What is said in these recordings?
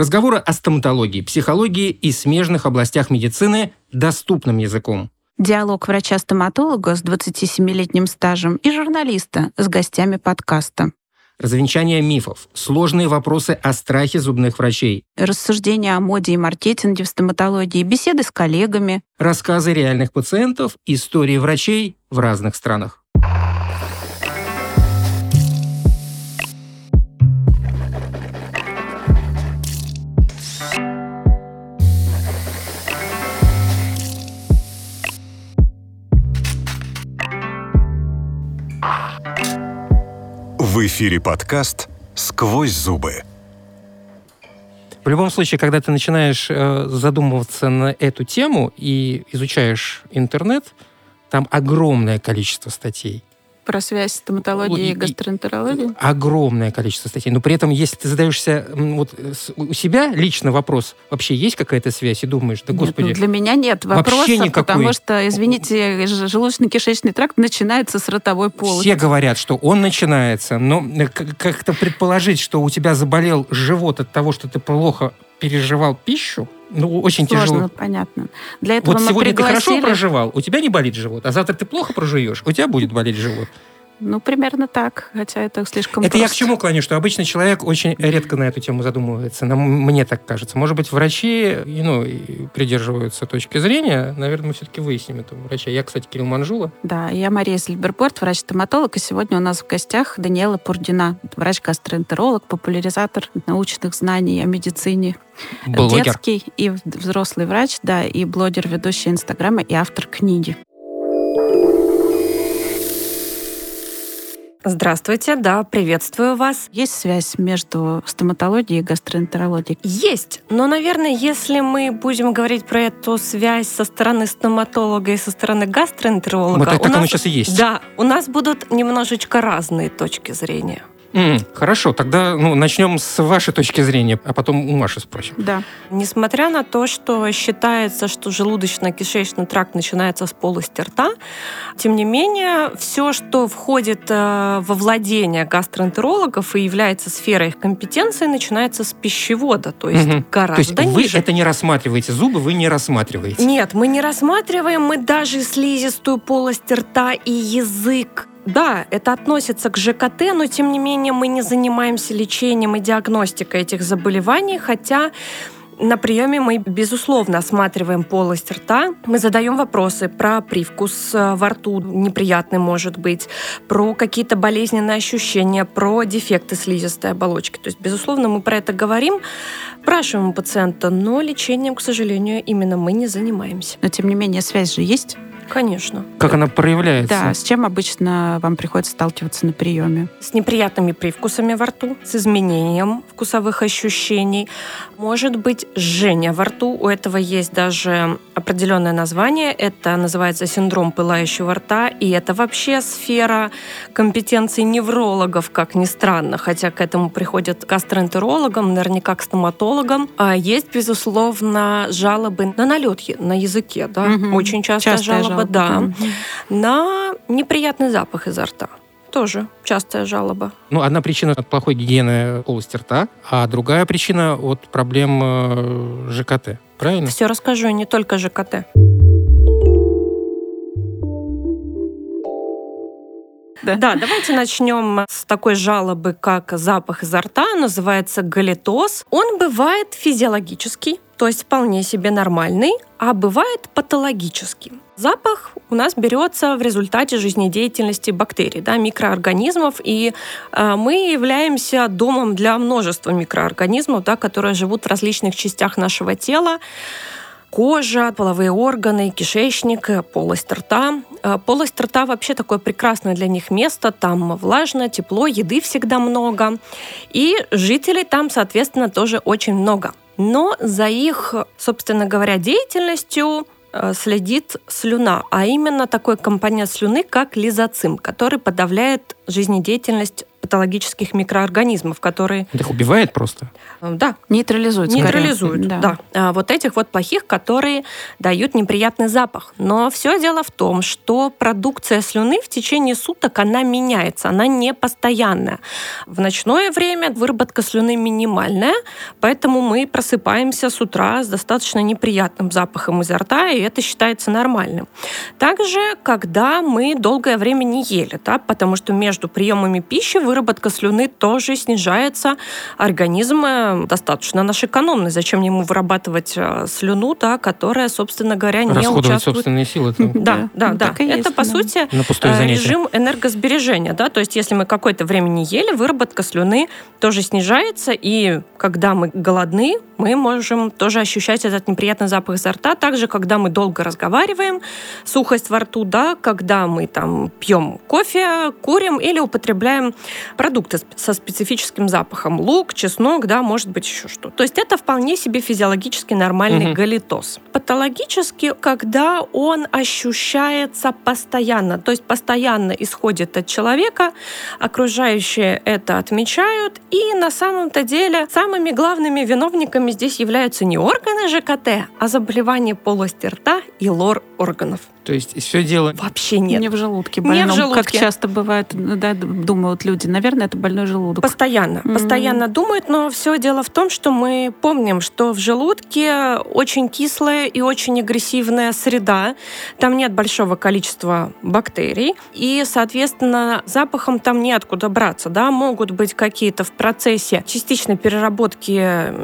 Разговоры о стоматологии, психологии и смежных областях медицины доступным языком. Диалог врача-стоматолога с 27-летним стажем и журналиста с гостями подкаста. Развенчание мифов, сложные вопросы о страхе зубных врачей. Рассуждения о моде и маркетинге в стоматологии, беседы с коллегами. Рассказы реальных пациентов, истории врачей в разных странах. Эфире подкаст «Сквозь зубы». В любом случае, когда ты начинаешь э, задумываться на эту тему и изучаешь интернет, там огромное количество статей про связь стоматологии и гастроэнтерологии? Огромное количество статей. Но при этом, если ты задаешься вот у себя лично вопрос, вообще есть какая-то связь, и думаешь, да господи... Нет, ну для меня нет вопроса, никакой. потому что, извините, желудочно-кишечный тракт начинается с ротовой полости. Все говорят, что он начинается, но э, как-то предположить, что у тебя заболел живот от того, что ты плохо переживал пищу, ну, очень Сложно, тяжело. понятно. Для этого вот мы сегодня пригласили... ты хорошо проживал, у тебя не болит живот, а завтра ты плохо проживешь, у тебя будет болеть живот. Ну, примерно так, хотя это слишком Это просто. я к чему клоню, что обычный человек очень редко на эту тему задумывается. Нам, мне так кажется. Может быть, врачи ну, придерживаются точки зрения. Наверное, мы все-таки выясним это у врача. Я, кстати, Кирилл Манжула. Да, я Мария Зельберборд, врач-стоматолог, и сегодня у нас в гостях Даниэла Пурдина, врач-гастроэнтеролог, популяризатор научных знаний о медицине. Блогер. Детский и взрослый врач, да, и блогер, ведущий Инстаграма и автор книги. Здравствуйте, да, приветствую вас. Есть связь между стоматологией и гастроэнтерологией? Есть, но, наверное, если мы будем говорить про эту связь со стороны стоматолога и со стороны гастроэнтеролога... Вот так, так нас, оно сейчас и есть. Да, у нас будут немножечко разные точки зрения. Mm, хорошо, тогда ну, начнем с вашей точки зрения, а потом у Маши спросим. Да. Несмотря на то, что считается, что желудочно-кишечный тракт начинается с полости рта, тем не менее, все, что входит э, во владение гастроэнтерологов и является сферой их компетенции, начинается с пищевода, то есть угу. гораздо то есть ниже. Вы это не рассматриваете, зубы вы не рассматриваете? Нет, мы не рассматриваем, мы даже слизистую полость рта и язык да, это относится к ЖКТ, но тем не менее мы не занимаемся лечением и диагностикой этих заболеваний, хотя на приеме мы, безусловно, осматриваем полость рта. Мы задаем вопросы про привкус э, во рту, неприятный может быть, про какие-то болезненные ощущения, про дефекты слизистой оболочки. То есть, безусловно, мы про это говорим, спрашиваем у пациента, но лечением, к сожалению, именно мы не занимаемся. Но, тем не менее, связь же есть? Конечно. Как она проявляется? Да, с чем обычно вам приходится сталкиваться на приеме? С неприятными привкусами во рту, с изменением вкусовых ощущений. Может быть, жжение во рту. У этого есть даже определенное название. Это называется синдром пылающего рта. И это вообще сфера компетенции неврологов, как ни странно. Хотя к этому приходят гастроэнтерологам, наверняка к стоматологам. А есть, безусловно, жалобы на налет на языке. Да? Угу. Очень часто Частая жалоба, жалоба да. Угу. На неприятный запах изо рта тоже частая жалоба. Ну, одна причина от плохой гигиены полости рта, а другая причина от проблем э, ЖКТ. Правильно? Все расскажу, не только ЖКТ. Да. да, давайте начнем с такой жалобы, как запах изо рта, называется галитоз. Он бывает физиологический, то есть вполне себе нормальный, а бывает патологический. Запах у нас берется в результате жизнедеятельности бактерий, да, микроорганизмов, и э, мы являемся домом для множества микроорганизмов, да, которые живут в различных частях нашего тела кожа, половые органы, кишечник, полость рта. Э, полость рта вообще такое прекрасное для них место. Там влажно, тепло, еды всегда много. И жителей там, соответственно, тоже очень много. Но за их, собственно говоря, деятельностью э, следит слюна, а именно такой компонент слюны, как лизоцим, который подавляет жизнедеятельность патологических микроорганизмов, которые... Это их убивает просто? Да. Нейтрализует. Нейтрализует, да. да. А вот этих вот плохих, которые дают неприятный запах. Но все дело в том, что продукция слюны в течение суток, она меняется, она не постоянная. В ночное время выработка слюны минимальная, поэтому мы просыпаемся с утра с достаточно неприятным запахом изо рта, и это считается нормальным. Также, когда мы долгое время не ели, да, потому что между приемами пищи выработка слюны тоже снижается. Организм э, достаточно наш экономный. Зачем ему вырабатывать э, слюну, да, которая, собственно говоря, не Расходовать участвует... собственные силы. Да, да, да. Это, по сути, э, режим энергосбережения. Да? То есть, если мы какое-то время не ели, выработка слюны тоже снижается, и когда мы голодны, мы можем тоже ощущать этот неприятный запах изо рта. Также, когда мы долго разговариваем, сухость во рту, да, когда мы там пьем кофе, курим или употребляем продукты со специфическим запахом. Лук, чеснок, да, может быть еще что. То есть это вполне себе физиологически нормальный угу. галитоз. Патологически, когда он ощущается постоянно, то есть постоянно исходит от человека, окружающие это отмечают, и на самом-то деле самыми главными виновниками здесь являются не органы ЖКТ, а заболевания полости рта и лор органов. То есть все дело... Вообще нет. Не в желудке больном, не в желудке. как часто бывает, да, думают люди. Наверное, это больной желудок. Постоянно. Mm-hmm. Постоянно думают, но все дело в том, что мы помним, что в желудке очень кислая и очень агрессивная среда. Там нет большого количества бактерий. И, соответственно, запахом там неоткуда браться. Да? Могут быть какие-то в процессе частичной переработки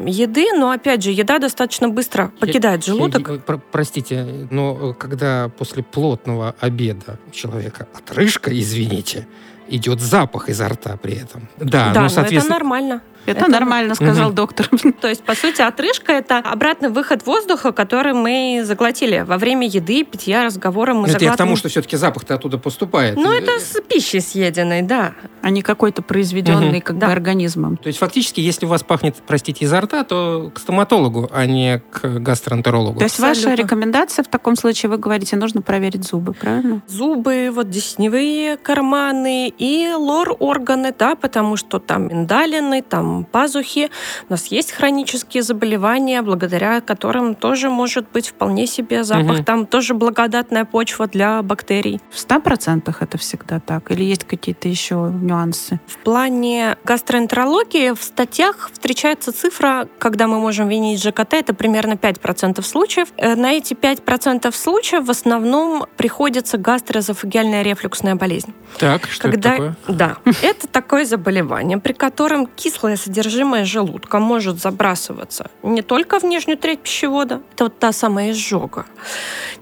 еды, но, опять же, еда достаточно быстро покидает я, желудок. Я, я, простите, но когда после плотного обеда у человека отрыжка, извините, идет запах изо рта при этом. Да, да но, соответственно... это нормально. Это, это нормально, сказал угу. доктор. То есть, по сути, отрыжка – это обратный выход воздуха, который мы заглотили во время еды, питья, разговора. Мы это заглатываем... я к тому, что все-таки запах-то оттуда поступает. Ну, это с пищей съеденной, да. А не какой-то произведенный угу. как да. бы организмом. То есть, фактически, если у вас пахнет, простите, изо рта, то к стоматологу, а не к гастроэнтерологу. То есть, Абсолютно. ваша рекомендация в таком случае, вы говорите, нужно проверить зубы, правильно? Зубы, вот десневые карманы и лор-органы, да, потому что там миндалины, там пазухи. У нас есть хронические заболевания, благодаря которым тоже может быть вполне себе запах. Угу. Там тоже благодатная почва для бактерий. В 100% это всегда так? Или есть какие-то еще нюансы? В плане гастроэнтерологии в статьях встречается цифра, когда мы можем винить ЖКТ, это примерно 5% случаев. Э, на эти 5% случаев в основном приходится гастроэзофагиальная рефлюксная болезнь. Так, что когда... это такое? Да, это такое заболевание, при котором кислое содержимое желудка может забрасываться не только в нижнюю треть пищевода, это вот та самая изжога,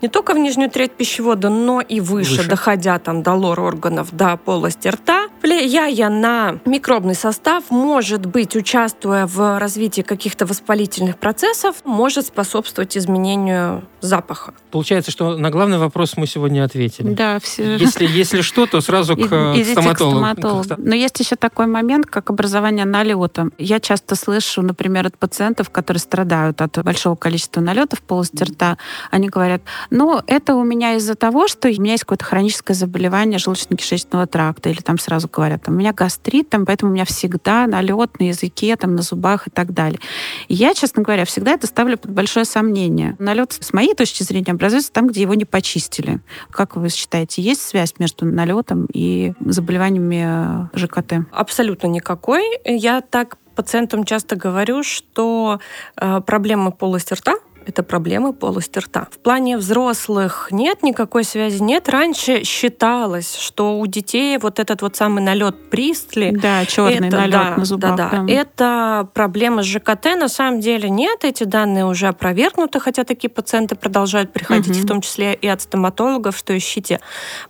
не только в нижнюю треть пищевода, но и выше, выше. доходя там до лор органов, до полости рта, влияя на микробный состав, может быть, участвуя в развитии каких-то воспалительных процессов, может способствовать изменению запаха. Получается, что на главный вопрос мы сегодня ответили. Да, все. Если, если что, то сразу к, Идите стоматологу. К стоматологу. Но есть еще такой момент, как образование налета налета. Я часто слышу, например, от пациентов, которые страдают от большого количества налетов в полости рта, они говорят, ну, это у меня из-за того, что у меня есть какое-то хроническое заболевание желудочно-кишечного тракта, или там сразу говорят, там, у меня гастрит, там, поэтому у меня всегда налет на языке, там, на зубах и так далее. И я, честно говоря, всегда это ставлю под большое сомнение. Налет, с моей точки зрения, образуется там, где его не почистили. Как вы считаете, есть связь между налетом и заболеваниями э, ЖКТ? Абсолютно никакой. Я так пациентам часто говорю, что э, проблема полости рта это проблемы полости рта. В плане взрослых нет никакой связи, нет. Раньше считалось, что у детей вот этот вот самый налет пристли. Да, черный это, налет да, на зубах. Да, да. Это проблема с ЖКТ. На самом деле нет, эти данные уже опровергнуты, хотя такие пациенты продолжают приходить, угу. в том числе и от стоматологов, что ищите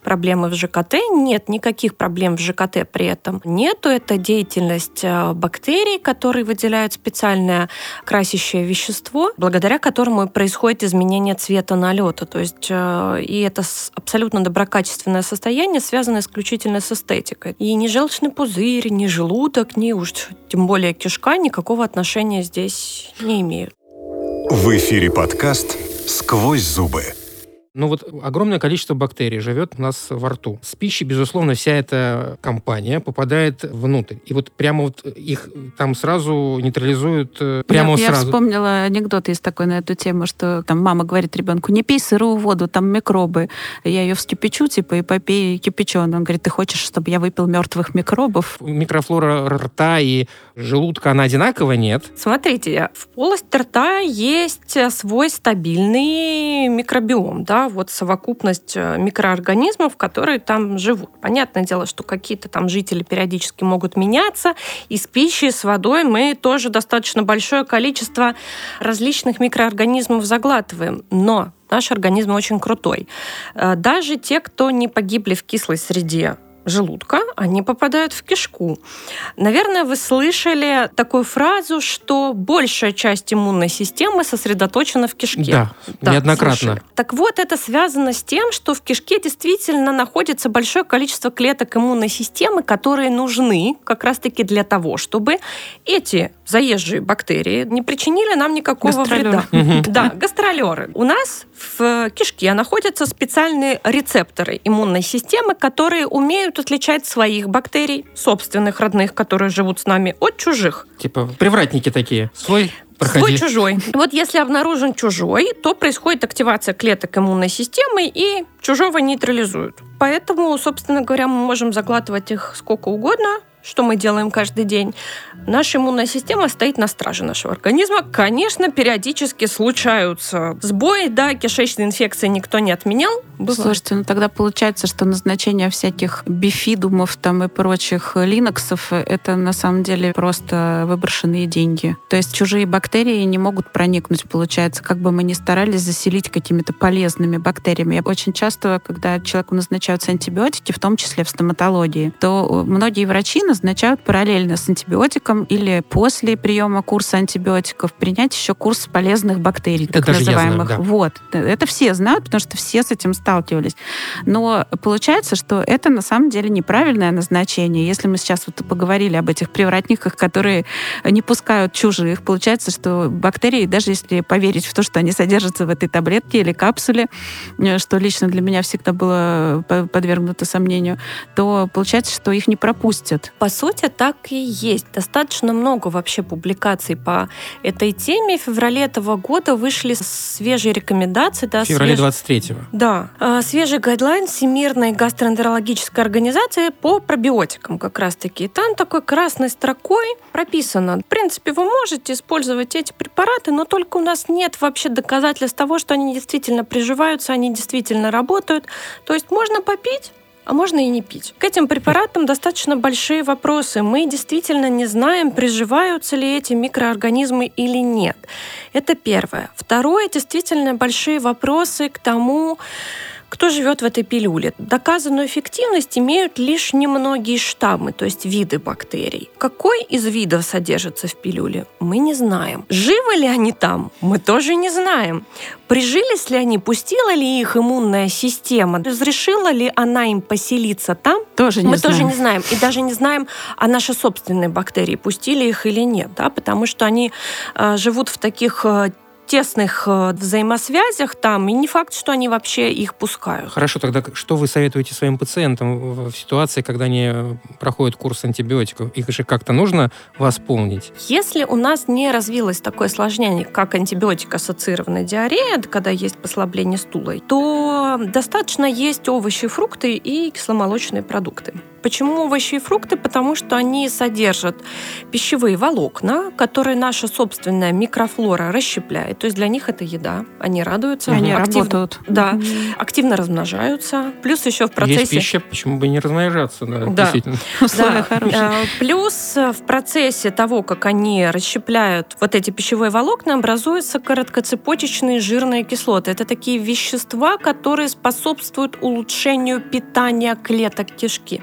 проблемы в ЖКТ. Нет никаких проблем в ЖКТ при этом. Нету. Это деятельность э, бактерий, которые выделяют специальное красящее вещество, благодаря которому которому происходит изменение цвета налета. То есть э, и это абсолютно доброкачественное состояние связано исключительно с эстетикой. И ни желчный пузырь, ни желудок, ни уж тем более кишка никакого отношения здесь не имеют. В эфире подкаст «Сквозь зубы». Ну вот огромное количество бактерий живет у нас во рту. С пищей, безусловно, вся эта компания попадает внутрь. И вот прямо вот их там сразу нейтрализуют э, прямо я, сразу. Я вспомнила анекдот есть такой на эту тему, что там мама говорит ребенку, не пей сырую воду, там микробы. Я ее вскипячу, типа, и попей кипяченую. Он говорит, ты хочешь, чтобы я выпил мертвых микробов? Микрофлора рта и желудка, она одинаковая? Нет. Смотрите, в полости рта есть свой стабильный микробиом, да, вот совокупность э, микроорганизмов, которые там живут. Понятное дело, что какие-то там жители периодически могут меняться, и с пищей, с водой мы тоже достаточно большое количество различных микроорганизмов заглатываем. Но наш организм очень крутой. Э, даже те, кто не погибли в кислой среде, желудка, они попадают в кишку. Наверное, вы слышали такую фразу, что большая часть иммунной системы сосредоточена в кишке. Да, да неоднократно. Слушали. Так вот, это связано с тем, что в кишке действительно находится большое количество клеток иммунной системы, которые нужны как раз-таки для того, чтобы эти заезжие бактерии не причинили нам никакого вреда. Да, гастролеры. У нас в кишке находятся специальные рецепторы иммунной системы, которые умеют отличать своих бактерий, собственных родных, которые живут с нами, от чужих. Типа привратники такие. Свой Проходи. Свой чужой. Вот если обнаружен чужой, то происходит активация клеток иммунной системы и чужого нейтрализуют. Поэтому, собственно говоря, мы можем заглатывать их сколько угодно, что мы делаем каждый день. Наша иммунная система стоит на страже нашего организма. Конечно, периодически случаются сбои, да, кишечные инфекции никто не отменял. Бывает. Слушайте, ну тогда получается, что назначение всяких бифидумов там и прочих линоксов это на самом деле просто выброшенные деньги. То есть чужие бактерии не могут проникнуть, получается, как бы мы ни старались заселить какими-то полезными бактериями. Очень часто, когда человеку назначаются антибиотики, в том числе в стоматологии, то многие врачи назначают параллельно с антибиотиком или после приема курса антибиотиков принять еще курс полезных бактерий, так это называемых. Знаю, да. Вот. Это все знают, потому что все с этим сталкивались. Но получается, что это на самом деле неправильное назначение. Если мы сейчас вот поговорили об этих привратниках, которые не пускают чужих, получается, что бактерии, даже если поверить в то, что они содержатся в этой таблетке или капсуле, э, что лично для меня всегда было подвергнуто сомнению, то получается, что их не пропустят. По сути, так и есть. Достаточно много вообще публикаций по этой теме. В феврале этого года вышли свежие рекомендации. Да, в феврале свеж... 23-го. Да. А, свежий гайдлайн Всемирной гастроэнтерологической организации по пробиотикам как раз-таки. И там такой красной строкой прописано. В принципе, вы можете использовать эти препараты, но только у нас нет вообще доказательств того, что они действительно приживаются, они действительно работают. То есть можно попить, а можно и не пить. К этим препаратам достаточно большие вопросы. Мы действительно не знаем, приживаются ли эти микроорганизмы или нет. Это первое. Второе, действительно большие вопросы к тому, кто живет в этой пилюле. Доказанную эффективность имеют лишь немногие штаммы, то есть виды бактерий. Какой из видов содержится в пилюле, мы не знаем. Живы ли они там, мы тоже не знаем. Прижились ли они, пустила ли их иммунная система, разрешила ли она им поселиться там, тоже не мы знаем. тоже не знаем. И даже не знаем, а наши собственные бактерии пустили их или нет, да, потому что они э, живут в таких э, тесных э, взаимосвязях там, и не факт, что они вообще их пускают. Хорошо, тогда что вы советуете своим пациентам в ситуации, когда они проходят курс антибиотиков? Их же как-то нужно восполнить? Если у нас не развилось такое осложнение, как антибиотик-ассоциированная диарея, когда есть послабление стула, то достаточно есть овощи, фрукты и кисломолочные продукты. Почему овощи и фрукты? Потому что они содержат пищевые волокна, которые наша собственная микрофлора расщепляет. То есть для них это еда. Они радуются. Они актив... работают. Да, активно размножаются. Плюс еще в процессе... Есть пища, почему бы не размножаться? Да, да. действительно. Да. Э, плюс в процессе того, как они расщепляют вот эти пищевые волокна, образуются короткоцепочечные жирные кислоты. Это такие вещества, которые способствуют улучшению питания клеток кишки.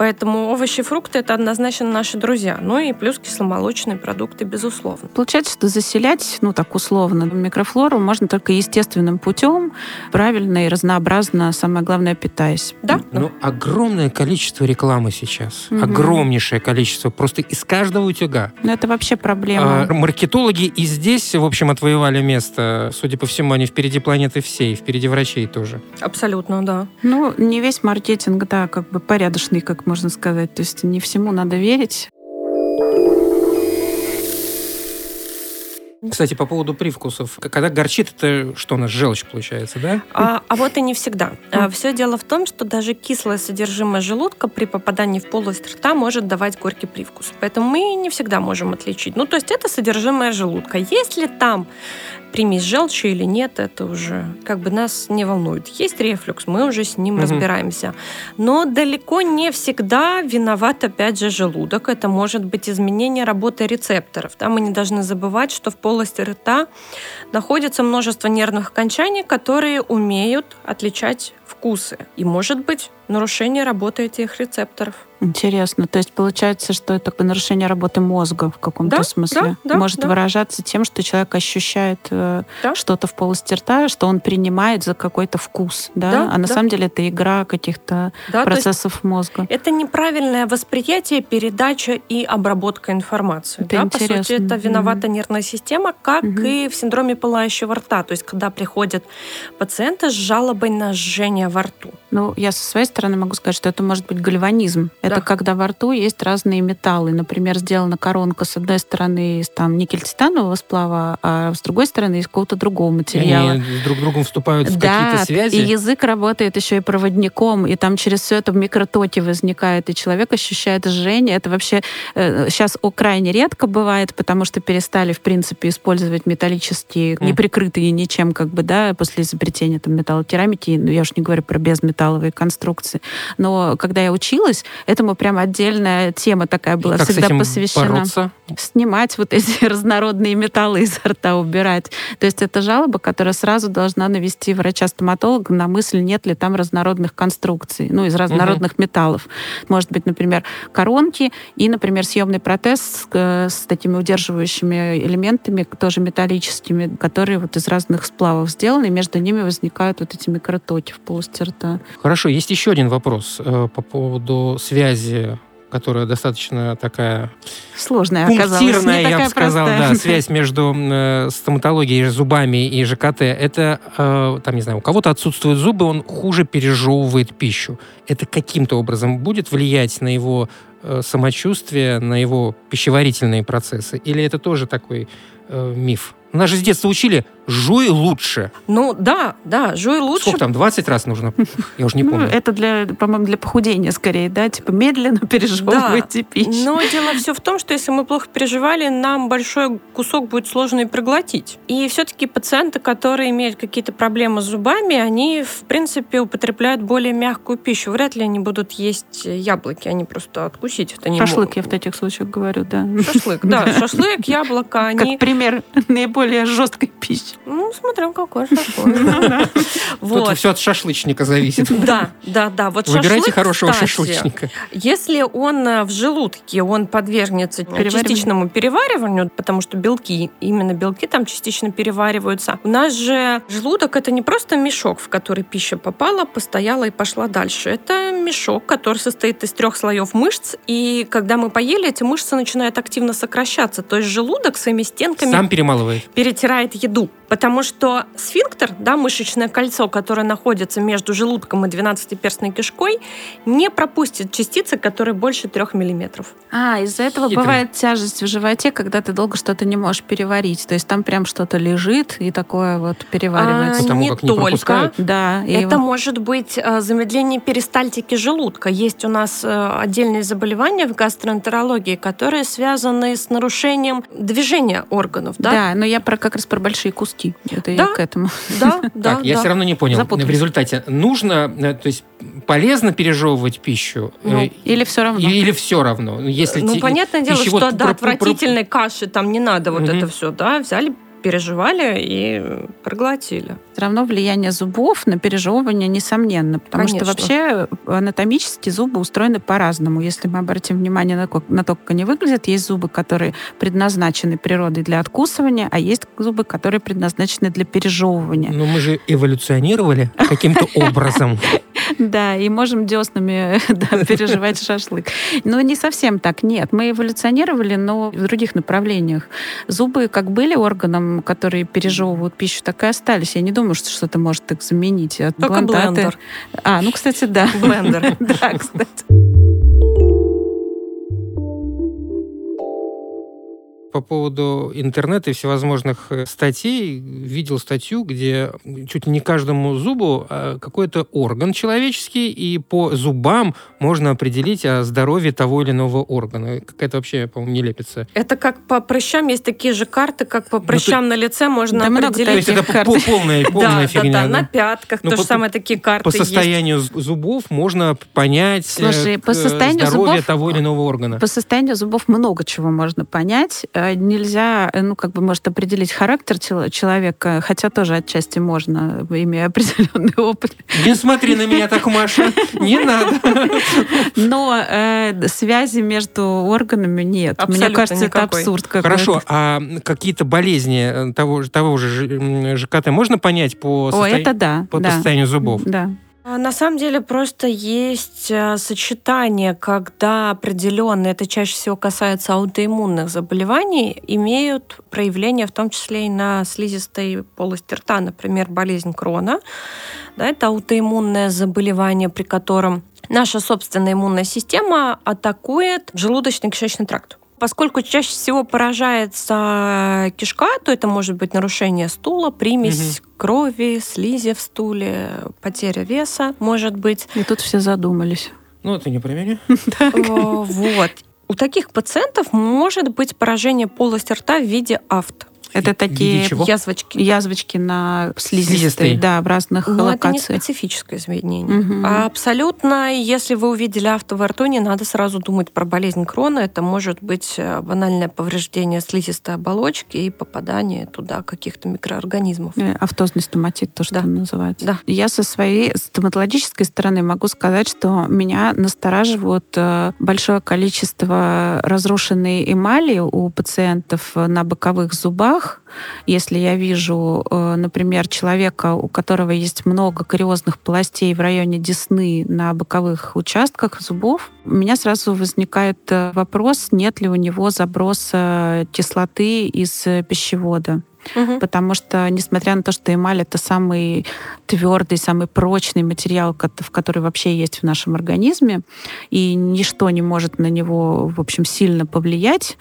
Поэтому овощи и фрукты это однозначно наши друзья. Ну и плюс кисломолочные продукты, безусловно. Получается, что заселять, ну так условно, микрофлору можно только естественным путем, правильно и разнообразно, самое главное, питаясь. Да. Ну, огромное количество рекламы сейчас. Угу. Огромнейшее количество. Просто из каждого утюга. Ну, это вообще проблема. А, маркетологи и здесь, в общем, отвоевали место. Судя по всему, они впереди планеты всей, впереди врачей тоже. Абсолютно, да. Ну, не весь маркетинг, да, как бы порядочный, как можно сказать. То есть не всему надо верить. Кстати, по поводу привкусов. Когда горчит, это что у нас, желчь получается, да? А, а вот и не всегда. А, все дело в том, что даже кислое содержимое желудка при попадании в полость рта может давать горький привкус. Поэтому мы не всегда можем отличить. Ну, то есть это содержимое желудка. Если там примесь желчи или нет, это уже как бы нас не волнует. Есть рефлюкс, мы уже с ним угу. разбираемся. Но далеко не всегда виноват, опять же, желудок. Это может быть изменение работы рецепторов. Да? Мы не должны забывать, что в полости рта находится множество нервных окончаний, которые умеют отличать вкусы. И может быть нарушение работы этих рецепторов. Интересно. То есть получается, что это нарушение работы мозга в каком-то да, смысле да, да, может да. выражаться тем, что человек ощущает э, да. что-то в полости рта, что он принимает за какой-то вкус, да? да а на да. самом деле это игра каких-то да, процессов мозга. Это неправильное восприятие, передача и обработка информации. Это да? интересно. По сути, это виновата mm-hmm. нервная система, как mm-hmm. и в синдроме пылающего рта. То есть, когда приходят пациенты с жалобой на жжение во рту. Ну, я со своей стороны могу сказать, что это может быть гальванизм. Да. Это когда во рту есть разные металлы. Например, сделана коронка с одной стороны из там никель-титанового сплава, а с другой стороны из какого-то другого материала. И они друг с другом вступают в да, какие-то связи. и язык работает еще и проводником, и там через все это микротоки возникает, и человек ощущает жжение. Это вообще э, сейчас о, крайне редко бывает, потому что перестали, в принципе, использовать металлические, mm. не прикрытые ничем, как бы, да, после изобретения там металлокерамики, ну, я уж не говорю про безметалловые конструкции. Но когда я училась, этому прям отдельная тема такая была как всегда посвящена. Бороться? Снимать вот эти разнородные металлы изо рта, убирать. То есть это жалоба, которая сразу должна навести врача-стоматолога на мысль, нет ли там разнородных конструкций, ну, из разнородных угу. металлов. Может быть, например, коронки и, например, съемный протез с, э, с такими удерживающими элементами, тоже металлическими, которые вот из разных сплавов сделаны, и между ними возникают вот эти микротоки в полости рта. Хорошо, есть еще один вопрос э, по поводу связи которая достаточно такая сложная пунктирная, я бы сказал, да, связь между э, стоматологией, зубами и ЖКТ. Это, э, там, не знаю, у кого-то отсутствуют зубы, он хуже пережевывает пищу. Это каким-то образом будет влиять на его э, самочувствие, на его пищеварительные процессы? Или это тоже такой э, миф? Нас же с детства учили, жуй лучше. Ну, да, да, жуй лучше. Сколько там, 20 раз нужно? Я уже не помню. Ну, это, для, по-моему, для похудения скорее, да? Типа медленно пережевывайте да. пищу. Но дело все в том, что если мы плохо переживали, нам большой кусок будет сложно и проглотить. И все-таки пациенты, которые имеют какие-то проблемы с зубами, они, в принципе, употребляют более мягкую пищу. Вряд ли они будут есть яблоки, они просто откусить это не Шашлык, могут. я в таких случаях говорю, да. Шашлык, да. Шашлык, яблоко, они... Как пример наиболее жесткой пищи. Ну, смотря какой шашлык. Тут все от шашлычника зависит. Да, да, да. Вот Выбирайте хорошего шашлычника. Если он э, в желудке, он подвергнется частичному перевариванию, потому что белки, именно белки там частично перевариваются. У нас же желудок это не просто мешок, в который пища попала, постояла и пошла дальше. Это мешок, который состоит из трех слоев мышц, и когда мы поели, эти мышцы начинают активно сокращаться. То есть желудок своими стенками Сам перемалывает. Перетирает еду. Потому что сфинктер, да, мышечное кольцо, которое находится между желудком и двенадцатиперстной кишкой, не пропустит частицы, которые больше трех миллиметров. А, из-за этого Хитрый. бывает тяжесть в животе, когда ты долго что-то не можешь переварить. То есть там прям что-то лежит и такое вот переваривается. А, Потому не как не только. пропускают? Да. и Это вот- может быть э, замедление перистальтики желудка. Есть у нас э, отдельные заболевания в гастроэнтерологии, которые связаны с нарушением движения органов. Да, Да, но я про как раз про большие куски. Это Да. я к этому. да, да. Так, я да. все равно не понял. Запутались. В результате нужно, э, то есть полезно пережевывать пищу? э, Ну, Или все равно. Или все равно? Если Ну, те- понятное дело, что про- отвратительной каши там не надо вот Мгм. это все, да, взяли переживали и проглотили. Все равно влияние зубов на пережевывание несомненно, потому Конечно. что вообще анатомически зубы устроены по-разному. Если мы обратим внимание на, на то, как они выглядят, есть зубы, которые предназначены природой для откусывания, а есть зубы, которые предназначены для пережевывания. Но мы же эволюционировали каким-то образом. Да, и можем деснами переживать шашлык. Но не совсем так, нет. Мы эволюционировали, но в других направлениях. Зубы как были органом, который пережевывают пищу, так и остались. Я не думаю, что что-то может их заменить. Только блендер. А, ну, кстати, да. Блендер. Да, кстати. По поводу интернета и всевозможных э, статей видел статью, где чуть ли не каждому зубу а, какой-то орган человеческий, и по зубам можно определить о здоровье того или иного органа. Какая-то вообще, по-моему, нелепица. Это как по прыщам, есть такие же карты, как по ну, прыщам ну, на лице можно да определить. То есть это карт. полная, полная да, фигня. Да, да, на пятках Но ну, то же самое такие карты По состоянию есть. зубов можно понять Слушай, по состоянию здоровье зубов, того или иного органа. По состоянию зубов много чего можно понять Э, нельзя, э, ну, как бы, может, определить характер человека, хотя тоже отчасти можно, имея определенный опыт. Не смотри на меня так, Маша, не надо. Но э, связи между органами нет. Абсолютно Мне кажется, никакой. это абсурд какой-то. Хорошо, а какие-то болезни того, того же ЖКТ можно понять по, О, это да, по да. состоянию зубов? Да. А на самом деле просто есть э, сочетание, когда определенные, это чаще всего касается аутоиммунных заболеваний, имеют проявление в том числе и на слизистой полости рта, например, болезнь Крона. Да, это аутоиммунное заболевание, при котором наша собственная иммунная система атакует желудочно-кишечный тракт. Поскольку чаще всего поражается кишка, то это может быть нарушение стула, примесь угу. крови, слизи в стуле, потеря веса, может быть. И тут все задумались. Ну, это не про меня. Вот. У таких пациентов может быть поражение полости рта в виде афт. Это такие язвочки. Язвочки на слизистой, слизистой. да, в разных Но локациях. это не специфическое изменение. Угу. А абсолютно, если вы увидели авто во рту, не надо сразу думать про болезнь крона. Это может быть э, банальное повреждение слизистой оболочки и попадание туда каких-то микроорганизмов. Э, автозный стоматит, то, что да. называется. Да. Я со своей стоматологической стороны могу сказать, что меня настораживают э, большое количество разрушенной эмали у пациентов на боковых зубах, глазах, если я вижу, э, например, человека, у которого есть много кариозных полостей в районе десны на боковых участках зубов, у меня сразу возникает э, вопрос, нет ли у него заброса кислоты из пищевода угу. потому что, несмотря на то, что эмаль это самый твердый, самый прочный материал, в который вообще есть в нашем организме, и ничто не может на него, в общем, сильно повлиять,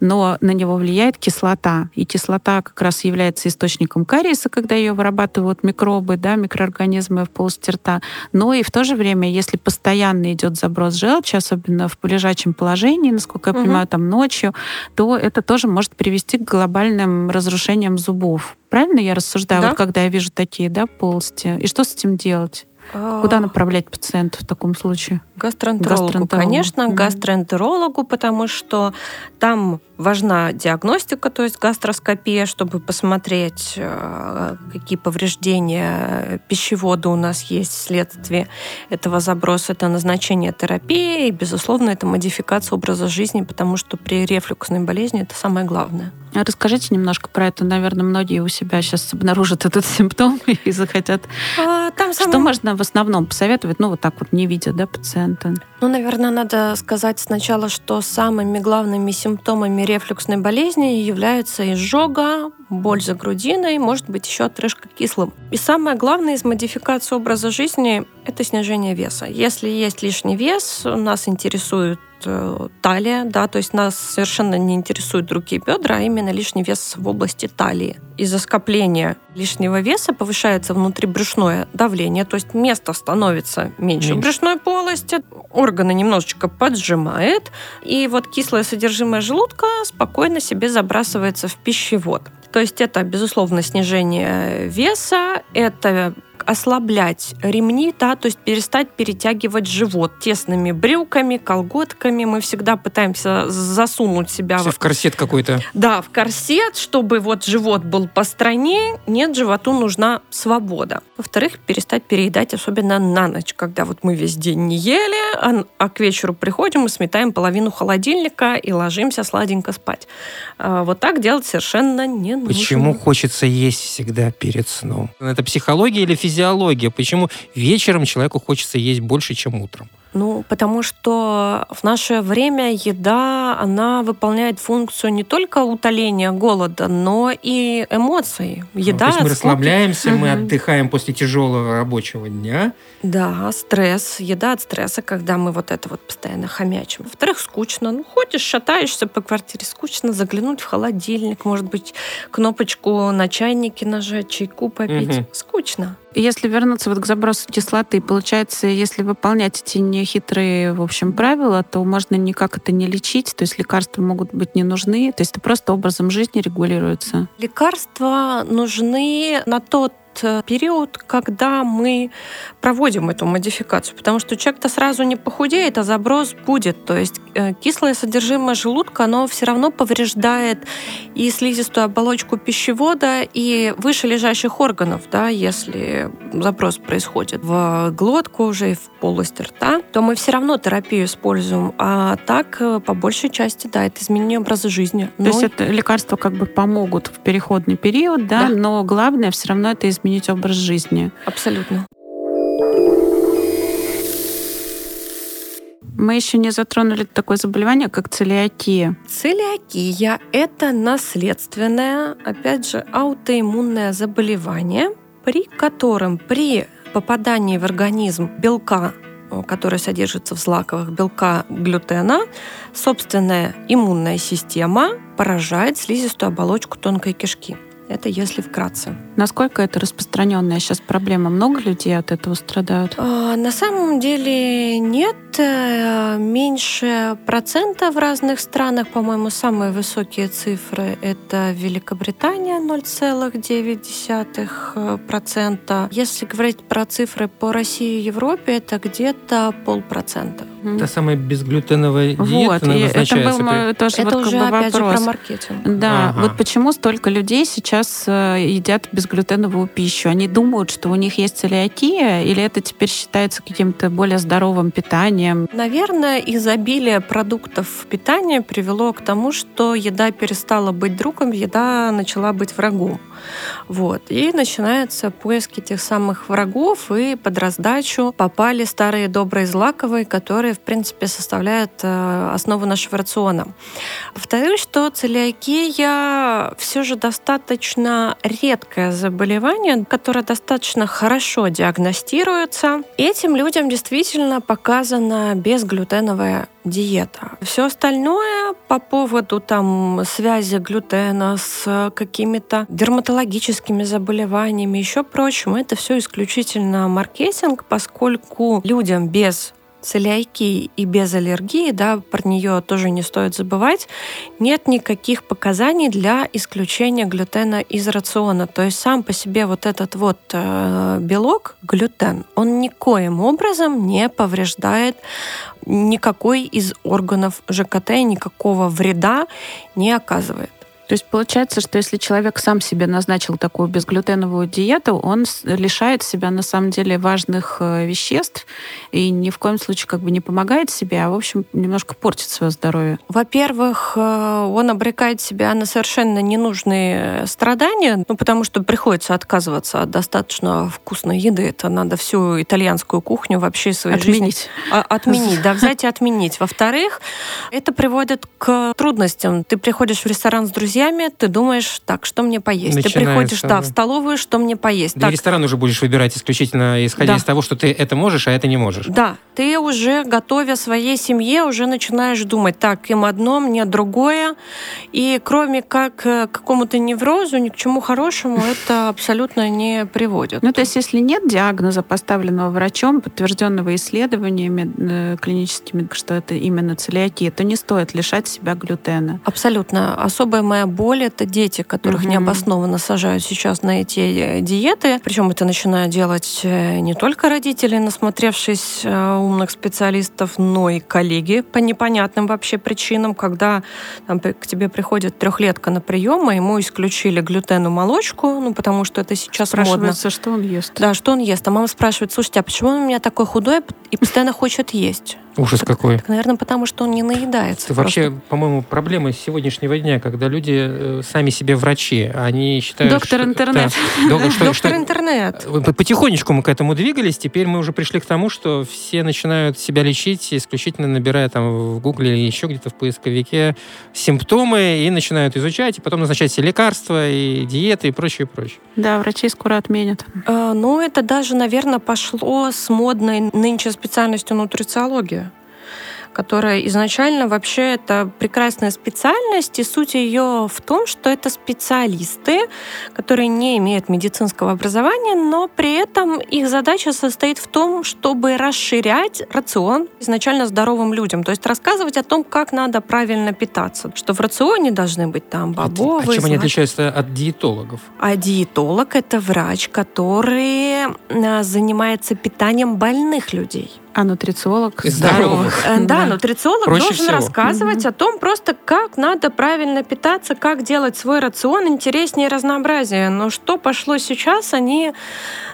но на него влияет кислота. И кислота как раз является источником кариеса, когда ее вырабатывают микробы, да, микроорганизмы в полости рта. Но и в то же время, если постоянно идет заброс желчи, особенно в лежачем положении, насколько я угу. понимаю, там ночью, то это тоже может привести к глобальным разрушениям разрушением зубов. Правильно я рассуждаю, да? вот когда я вижу такие да, полости? И что с этим делать? Куда направлять пациента в таком случае? Гастроэнтерологу, гастроэнтерологу. конечно, mm-hmm. гастроэнтерологу, потому что там важна диагностика, то есть гастроскопия, чтобы посмотреть, э, какие повреждения пищевода у нас есть вследствие этого заброса. Это назначение терапии и, безусловно, это модификация образа жизни, потому что при рефлюксной болезни это самое главное. А расскажите немножко про это. Наверное, многие у себя сейчас обнаружат этот симптом и захотят. А, там сам... Что можно в основном посоветовать, ну, вот так вот не видя, да, пациента? Ну, наверное, надо сказать сначала, что самыми главными симптомами рефлюксной болезни являются изжога, боль за грудиной, может быть, еще отрыжка кислым. И самое главное из модификации образа жизни – это снижение веса. Если есть лишний вес, нас интересует э, талия, да, то есть нас совершенно не интересуют другие бедра, а именно лишний вес в области талии. Из-за скопления лишнего веса повышается внутрибрюшное давление, то есть место становится меньше, меньше. в брюшной полости, органы немножечко поджимает, и вот кислое содержимое желудка спокойно себе забрасывается в пищевод. То есть это, безусловно, снижение веса, это ослаблять ремни, да, то есть перестать перетягивать живот тесными брюками, колготками. Мы всегда пытаемся засунуть себя в корсет какой-то. Да, в корсет, чтобы вот живот был по стране. Нет, животу нужна свобода. Во-вторых, перестать переедать, особенно на ночь, когда вот мы весь день не ели, а, а к вечеру приходим и сметаем половину холодильника и ложимся сладенько спать. А вот так делать совершенно не нужно. Почему хочется есть всегда перед сном? Это психология или физиология? Почему вечером человеку хочется есть больше, чем утром? Ну, потому что в наше время еда, она выполняет функцию не только утоления голода, но и эмоций. Еда. Ну, то есть мы расслабляемся, угу. мы отдыхаем после тяжелого рабочего дня. Да, стресс, еда от стресса, когда мы вот это вот постоянно хомячим. Во-вторых, скучно. Ну, ходишь, шатаешься по квартире, скучно заглянуть в холодильник, может быть, кнопочку на чайнике нажать, чайку попить. Угу. Скучно. Если вернуться вот к забросу кислоты, получается, если выполнять эти нехитрые, в общем, правила, то можно никак это не лечить, то есть лекарства могут быть не нужны, то есть это просто образом жизни регулируется. Лекарства нужны на тот Э, период, когда мы проводим эту модификацию, потому что человек-то сразу не похудеет, а заброс будет. То есть э, кислое содержимое желудка, оно все равно повреждает и слизистую оболочку пищевода, и выше лежащих органов, да, если заброс происходит в глотку уже и в полость рта, то мы все равно терапию используем. А так, э, по большей части, да, это изменение образа жизни. То но... есть это лекарства как бы помогут в переходный период, да, да. но главное все равно это изменение изменить образ жизни. Абсолютно. Мы еще не затронули такое заболевание, как целиакия. Целиакия – это наследственное, опять же, аутоиммунное заболевание, при котором при попадании в организм белка который содержится в злаковых белка глютена, собственная иммунная система поражает слизистую оболочку тонкой кишки. Это если вкратце. Насколько это распространенная сейчас проблема? Много людей от этого страдают? А, на самом деле нет. Э, меньше процента в разных странах. По-моему, самые высокие цифры — это Великобритания 0,9%. Если говорить про цифры по России и Европе, это где-то полпроцента. Это самая безглютеновая диета, вот, это был мой тоже это вот уже, как бы опять вопрос. же, про маркетинг. Да, ага. вот почему столько людей сейчас э, едят безглютеновую пищу? Они думают, что у них есть целиакия, или это теперь считается каким-то более здоровым питанием? Наверное, изобилие продуктов питания привело к тому, что еда перестала быть другом, еда начала быть врагом. Вот. И начинаются поиски тех самых врагов, и под раздачу попали старые добрые злаковые, которые, в принципе, составляют э, основу нашего рациона. Второе, что целиакия все же достаточно редкое заболевание, которое достаточно хорошо диагностируется. Этим людям действительно показана безглютеновая диета. Все остальное по поводу там связи глютена с какими-то дерматологическими заболеваниями, еще прочим, это все исключительно маркетинг, поскольку людям без целиакии и без аллергии, да, про нее тоже не стоит забывать, нет никаких показаний для исключения глютена из рациона. То есть сам по себе вот этот вот э, белок, глютен, он никоим образом не повреждает никакой из органов ЖКТ, никакого вреда не оказывает. То есть получается, что если человек сам себе назначил такую безглютеновую диету, он лишает себя на самом деле важных э, веществ и ни в коем случае как бы не помогает себе, а в общем немножко портит свое здоровье. Во-первых, э, он обрекает себя на совершенно ненужные страдания, ну потому что приходится отказываться от достаточно вкусной еды. Это надо всю итальянскую кухню вообще своей отменить. жизни а, отменить, да, взять и отменить. Во-вторых, это приводит к трудностям. Ты приходишь в ресторан с друзьями друзьями, ты думаешь, так, что мне поесть? Начинается, ты приходишь, да, в столовую, что мне поесть? Да, ресторан уже будешь выбирать исключительно исходя да. из того, что ты это можешь, а это не можешь. Да, ты уже, готовя своей семье, уже начинаешь думать, так, им одно, мне другое. И кроме как к какому-то неврозу, ни к чему хорошему это абсолютно не приводит. Ну, то есть, если нет диагноза, поставленного врачом, подтвержденного исследованиями э, клиническими, что это именно целиакия, то не стоит лишать себя глютена. Абсолютно. Особая моя боль это дети, которых угу. необоснованно сажают сейчас на эти э, диеты. Причем это начинают делать э, не только родители, насмотревшись э, умных специалистов, но и коллеги по непонятным вообще причинам, когда там, к тебе приходит трехлетка на прием, а ему исключили глютену молочку, ну потому что это сейчас модно. что он ест. Да, что он ест. А мама спрашивает, слушайте, а почему он у меня такой худой и постоянно хочет есть? Ужас какой. Так, наверное, потому что он не наедается. Это вообще, по-моему, проблема сегодняшнего дня, когда люди э, сами себе врачи, они считают... Доктор что, интернет. Да, что, Доктор что, интернет. Потихонечку мы к этому двигались, теперь мы уже пришли к тому, что все начинают себя лечить, исключительно набирая там в Гугле или еще где-то в поисковике симптомы и начинают изучать, и потом назначать себе лекарства и диеты и прочее, прочее. Да, врачи скоро отменят. А, ну, это даже, наверное, пошло с модной нынче специальностью нутрициология которая изначально вообще это прекрасная специальность, и суть ее в том, что это специалисты, которые не имеют медицинского образования, но при этом их задача состоит в том, чтобы расширять рацион изначально здоровым людям, то есть рассказывать о том, как надо правильно питаться, что в рационе должны быть там бобовые. А чем они отличаются от диетологов? А диетолог это врач, который а, занимается питанием больных людей. А нутрициолог здоровых. здоровых. Э, да, нутрициолог Проще должен всего. рассказывать mm-hmm. о том просто, как надо правильно питаться, как делать свой рацион интереснее и разнообразнее. Но что пошло сейчас, они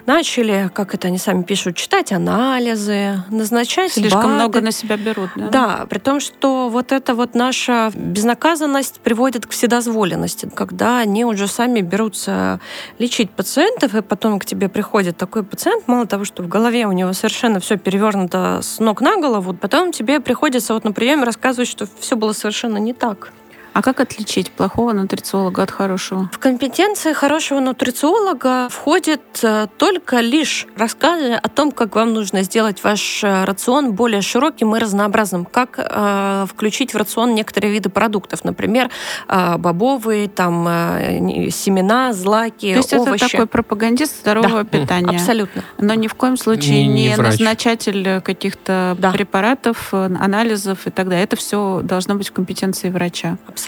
начали, как это они сами пишут, читать анализы, назначать Слишком БАДы. много на себя берут, да? Да, при том, что вот эта вот наша безнаказанность приводит к вседозволенности, когда они уже сами берутся лечить пациентов, и потом к тебе приходит такой пациент, мало того, что в голове у него совершенно все перевернуто с ног на голову, потом тебе приходится вот на приеме рассказывать, что все было совершенно не так. А как отличить плохого нутрициолога от хорошего? В компетенции хорошего нутрициолога входит э, только лишь рассказы о том, как вам нужно сделать ваш э, рацион более широким и разнообразным, как э, включить в рацион некоторые виды продуктов, например, э, бобовые, там э, семена, злаки, То есть овощи. это такой пропагандист здорового да, питания? Абсолютно. Но ни в коем случае не, не, не назначатель каких-то да. препаратов, анализов и так далее. Это все должно быть в компетенции врача. Абсолютно.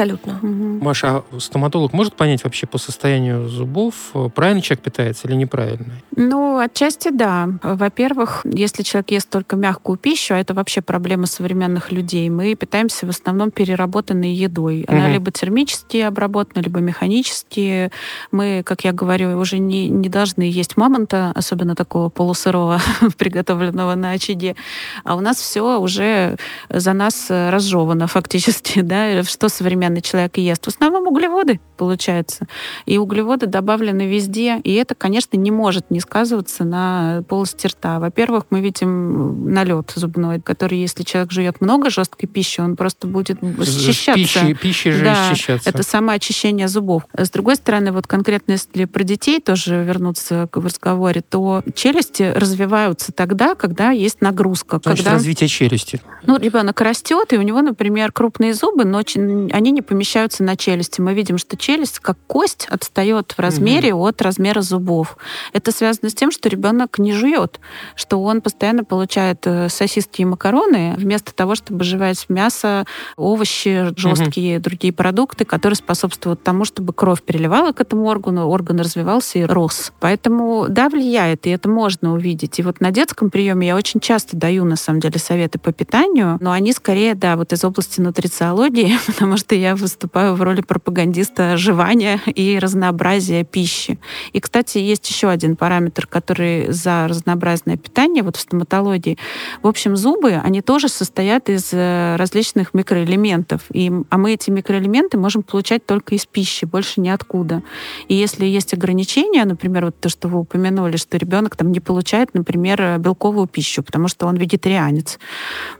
Угу. Маша, а стоматолог может понять вообще по состоянию зубов, э, правильно человек питается или неправильно? Ну, отчасти да. Во-первых, если человек ест только мягкую пищу, а это вообще проблема современных людей, мы питаемся в основном переработанной едой. Она угу. либо термически обработана, либо механически. Мы, как я говорю, уже не, не должны есть мамонта, особенно такого полусырого, приготовленного на очаге. А у нас все уже за нас разжевано фактически, да, что современные современный человек ест? В основном углеводы, получается. И углеводы добавлены везде. И это, конечно, не может не сказываться на полости рта. Во-первых, мы видим налет зубной, который, если человек жует много жесткой пищи, он просто будет счищаться. Пищи, пищи же да, счищаться. Это самоочищение зубов. С другой стороны, вот конкретно если про детей тоже вернуться к разговоре, то челюсти развиваются тогда, когда есть нагрузка. Значит, когда... развитие челюсти. Ну, ребенок растет, и у него, например, крупные зубы, но они не помещаются на челюсти. Мы видим, что челюсть, как кость, отстает в размере угу. от размера зубов. Это связано с тем, что ребенок не жует, что он постоянно получает э, сосиски и макароны, вместо того, чтобы жевать мясо, овощи жесткие, угу. другие продукты, которые способствуют тому, чтобы кровь переливала к этому органу, орган развивался и рос. Поэтому, да, влияет, и это можно увидеть. И вот на детском приеме я очень часто даю, на самом деле, советы по питанию, но они скорее, да, вот из области нутрициологии, потому что я выступаю в роли пропагандиста жевания и разнообразия пищи. И, кстати, есть еще один параметр, который за разнообразное питание вот в стоматологии. В общем, зубы, они тоже состоят из э, различных микроэлементов. И, а мы эти микроэлементы можем получать только из пищи, больше ниоткуда. И если есть ограничения, например, вот то, что вы упомянули, что ребенок там не получает, например, белковую пищу, потому что он вегетарианец,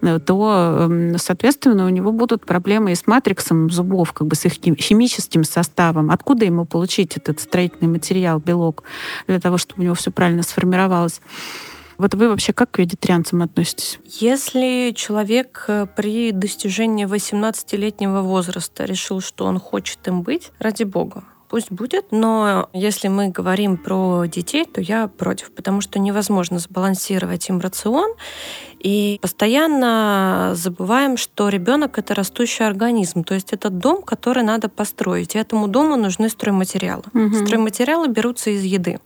э, то, эм, соответственно, у него будут проблемы и с матриксом зубов, как бы с их химическим составом. Откуда ему получить этот строительный материал, белок, для того, чтобы у него все правильно сформировалось? Вот вы вообще как к вегетарианцам относитесь? Если человек э, при достижении 18-летнего возраста решил, что он хочет им быть, ради бога, пусть будет. Но если мы говорим про детей, то я против, потому что невозможно сбалансировать им рацион и постоянно забываем, что ребенок это растущий организм, то есть это дом, который надо построить. И этому дому нужны стройматериалы. Угу. Стройматериалы берутся из еды.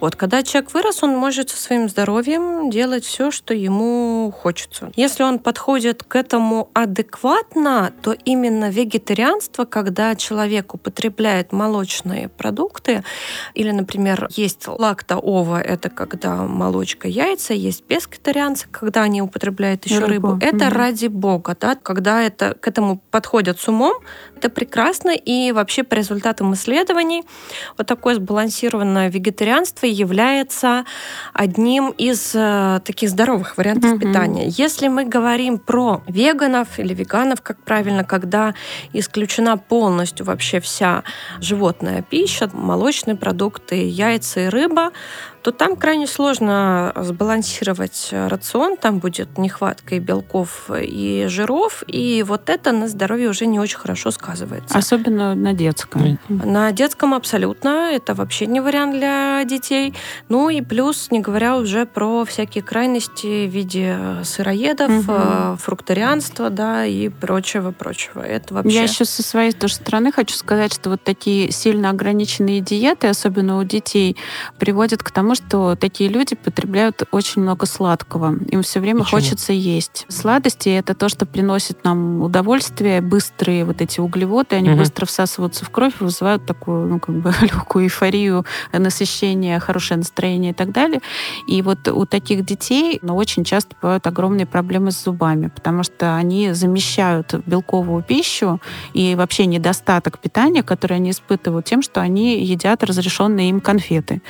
Вот, когда человек вырос, он может со своим здоровьем делать все, что ему хочется. Если он подходит к этому адекватно, то именно вегетарианство, когда человек употребляет молочные продукты, или, например, есть лакто-ова, это когда молочка, яйца, есть пескетарианцы, когда когда они употребляют еще рыбу, рыбу. это mm-hmm. ради бога, да, когда это к этому подходят с умом, это прекрасно, и вообще по результатам исследований вот такое сбалансированное вегетарианство является одним из э, таких здоровых вариантов mm-hmm. питания. Если мы говорим про веганов или веганов, как правильно, когда исключена полностью вообще вся животная пища, молочные продукты, яйца и рыба, то там крайне сложно сбалансировать рацион, там будет нехватка и белков, и жиров, и вот это на здоровье уже не очень хорошо сказывается. Особенно на детском. На детском абсолютно, это вообще не вариант для детей. Ну и плюс, не говоря уже про всякие крайности в виде сыроедов, угу. фрукторианства, да, и прочего-прочего. Это вообще... Я еще со своей тоже стороны хочу сказать, что вот такие сильно ограниченные диеты, особенно у детей, приводят к тому, что такие люди потребляют очень много сладкого. Им все время Почему? хочется есть. Сладости это то, что приносит нам удовольствие, быстрые вот эти углеводы, они угу. быстро всасываются в кровь, вызывают такую, ну, как бы легкую эйфорию, насыщение, хорошее настроение и так далее. И вот у таких детей ну, очень часто бывают огромные проблемы с зубами, потому что они замещают белковую пищу и вообще недостаток питания, который они испытывают тем, что они едят разрешенные им конфеты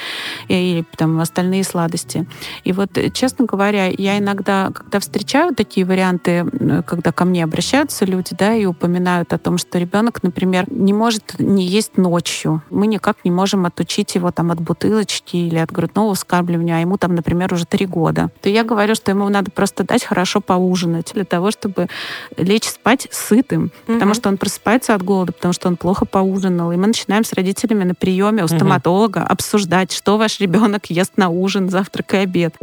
или там остальные сладости. И вот, честно говоря, я иногда, когда встречаю такие варианты, когда ко мне обращаются люди, да, и упоминают о том, что ребенок, например, не может не есть ночью, мы никак не можем отучить его там от бутылочки или от грудного вскармливания, а ему там, например, уже три года, то я говорю, что ему надо просто дать хорошо поужинать для того, чтобы лечь спать сытым, угу. потому что он просыпается от голода, потому что он плохо поужинал, и мы начинаем с родителями на приеме у стоматолога угу. обсуждать, что ваш ребенок ест на ужин, завтрак и обед.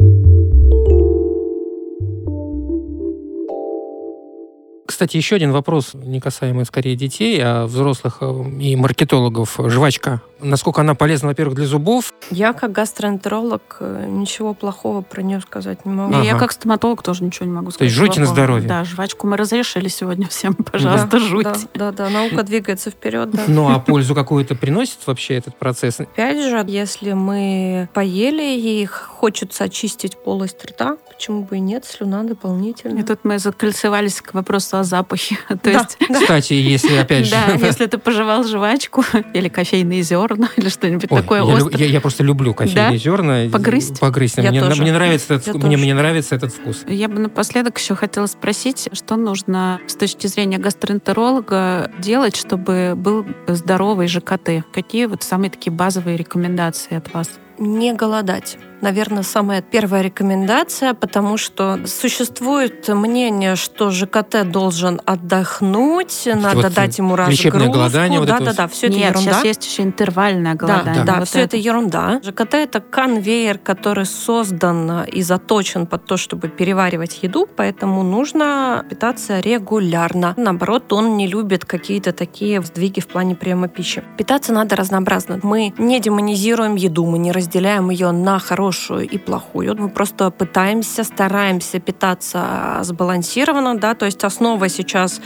Кстати, еще один вопрос, не касаемый скорее детей, а взрослых э, и маркетологов. Жвачка насколько она полезна, во-первых, для зубов. Я как гастроэнтеролог э, ничего плохого про нее сказать не могу. Ага. Я как стоматолог тоже ничего не могу сказать. То есть жуйте на здоровье. Да, жвачку мы разрешили сегодня всем, пожалуйста, да, жуйте. Да, да, да, наука двигается вперед. Да. Ну, а пользу какую-то приносит вообще этот процесс? Опять же, если мы поели и хочется очистить полость рта, почему бы и нет, слюна дополнительно. И тут мы закольцевались к вопросу о запахе. То да, есть... да. Кстати, если опять же... Да, если ты пожевал жвачку или кофейные зерна, или что-нибудь такое я, острое. Я, я просто люблю кофейные да? зерна. Погрызть? Погрызть. Мне, тоже. мне, нравится этот, мне, тоже. мне нравится этот вкус. Я бы напоследок еще хотела спросить, что нужно с точки зрения гастроэнтеролога делать, чтобы был здоровый ЖКТ? Какие вот самые такие базовые рекомендации от вас? Не голодать наверное, самая первая рекомендация, потому что существует мнение, что ЖКТ должен отдохнуть, надо вот дать ему разгрузку. голодание. Да, вот да, да, все это Нет, ерунда. сейчас есть еще интервальное голодание. Да, да, вот все это. это ерунда. ЖКТ это конвейер, который создан и заточен под то, чтобы переваривать еду, поэтому нужно питаться регулярно. Наоборот, он не любит какие-то такие сдвиги в плане приема пищи. Питаться надо разнообразно. Мы не демонизируем еду, мы не разделяем ее на хорошую хорошую и плохую. Мы просто пытаемся, стараемся питаться сбалансированно, да, то есть основа сейчас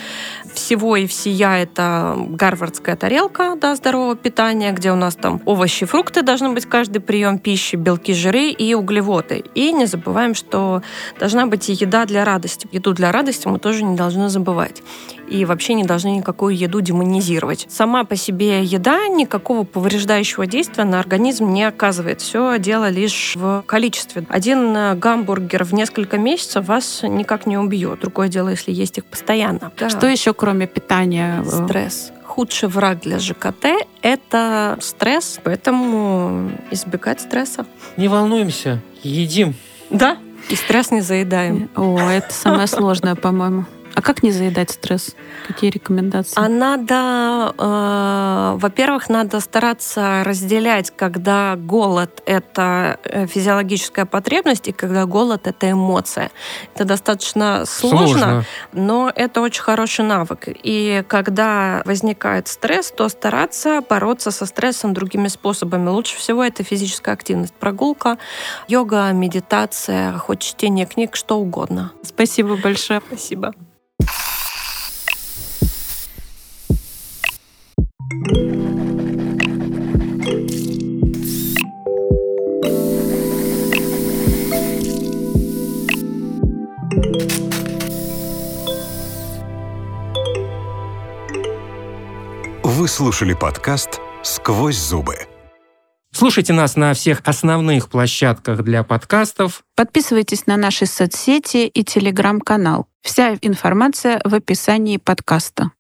всего и всея это гарвардская тарелка, да, здорового питания, где у нас там овощи, фрукты должны быть каждый прием пищи, белки, жиры и углеводы. И не забываем, что должна быть и еда для радости. Еду для радости мы тоже не должны забывать и вообще не должны никакую еду демонизировать. Сама по себе еда никакого повреждающего действия на организм не оказывает. Все дело лишь в количестве. Один э, гамбургер в несколько месяцев вас никак не убьет. Другое дело, если есть их постоянно. Да. Что еще, кроме питания? Стресс худший враг для ЖКТ – это стресс, поэтому избегать стресса. Не волнуемся, едим. Да, и стресс не заедаем. О, это самое сложное, по-моему. А как не заедать стресс? Какие рекомендации? А надо, э, во-первых, надо стараться разделять, когда голод — это э, физиологическая потребность, и когда голод — это эмоция. Это достаточно сложно, сложно, но это очень хороший навык. И когда возникает стресс, то стараться бороться со стрессом другими способами. Лучше всего это физическая активность. Прогулка, йога, медитация, хоть чтение книг, что угодно. Спасибо большое. Спасибо. Вы слушали подкаст «Сквозь зубы». Слушайте нас на всех основных площадках для подкастов. Подписывайтесь на наши соцсети и телеграм-канал. Вся информация в описании подкаста.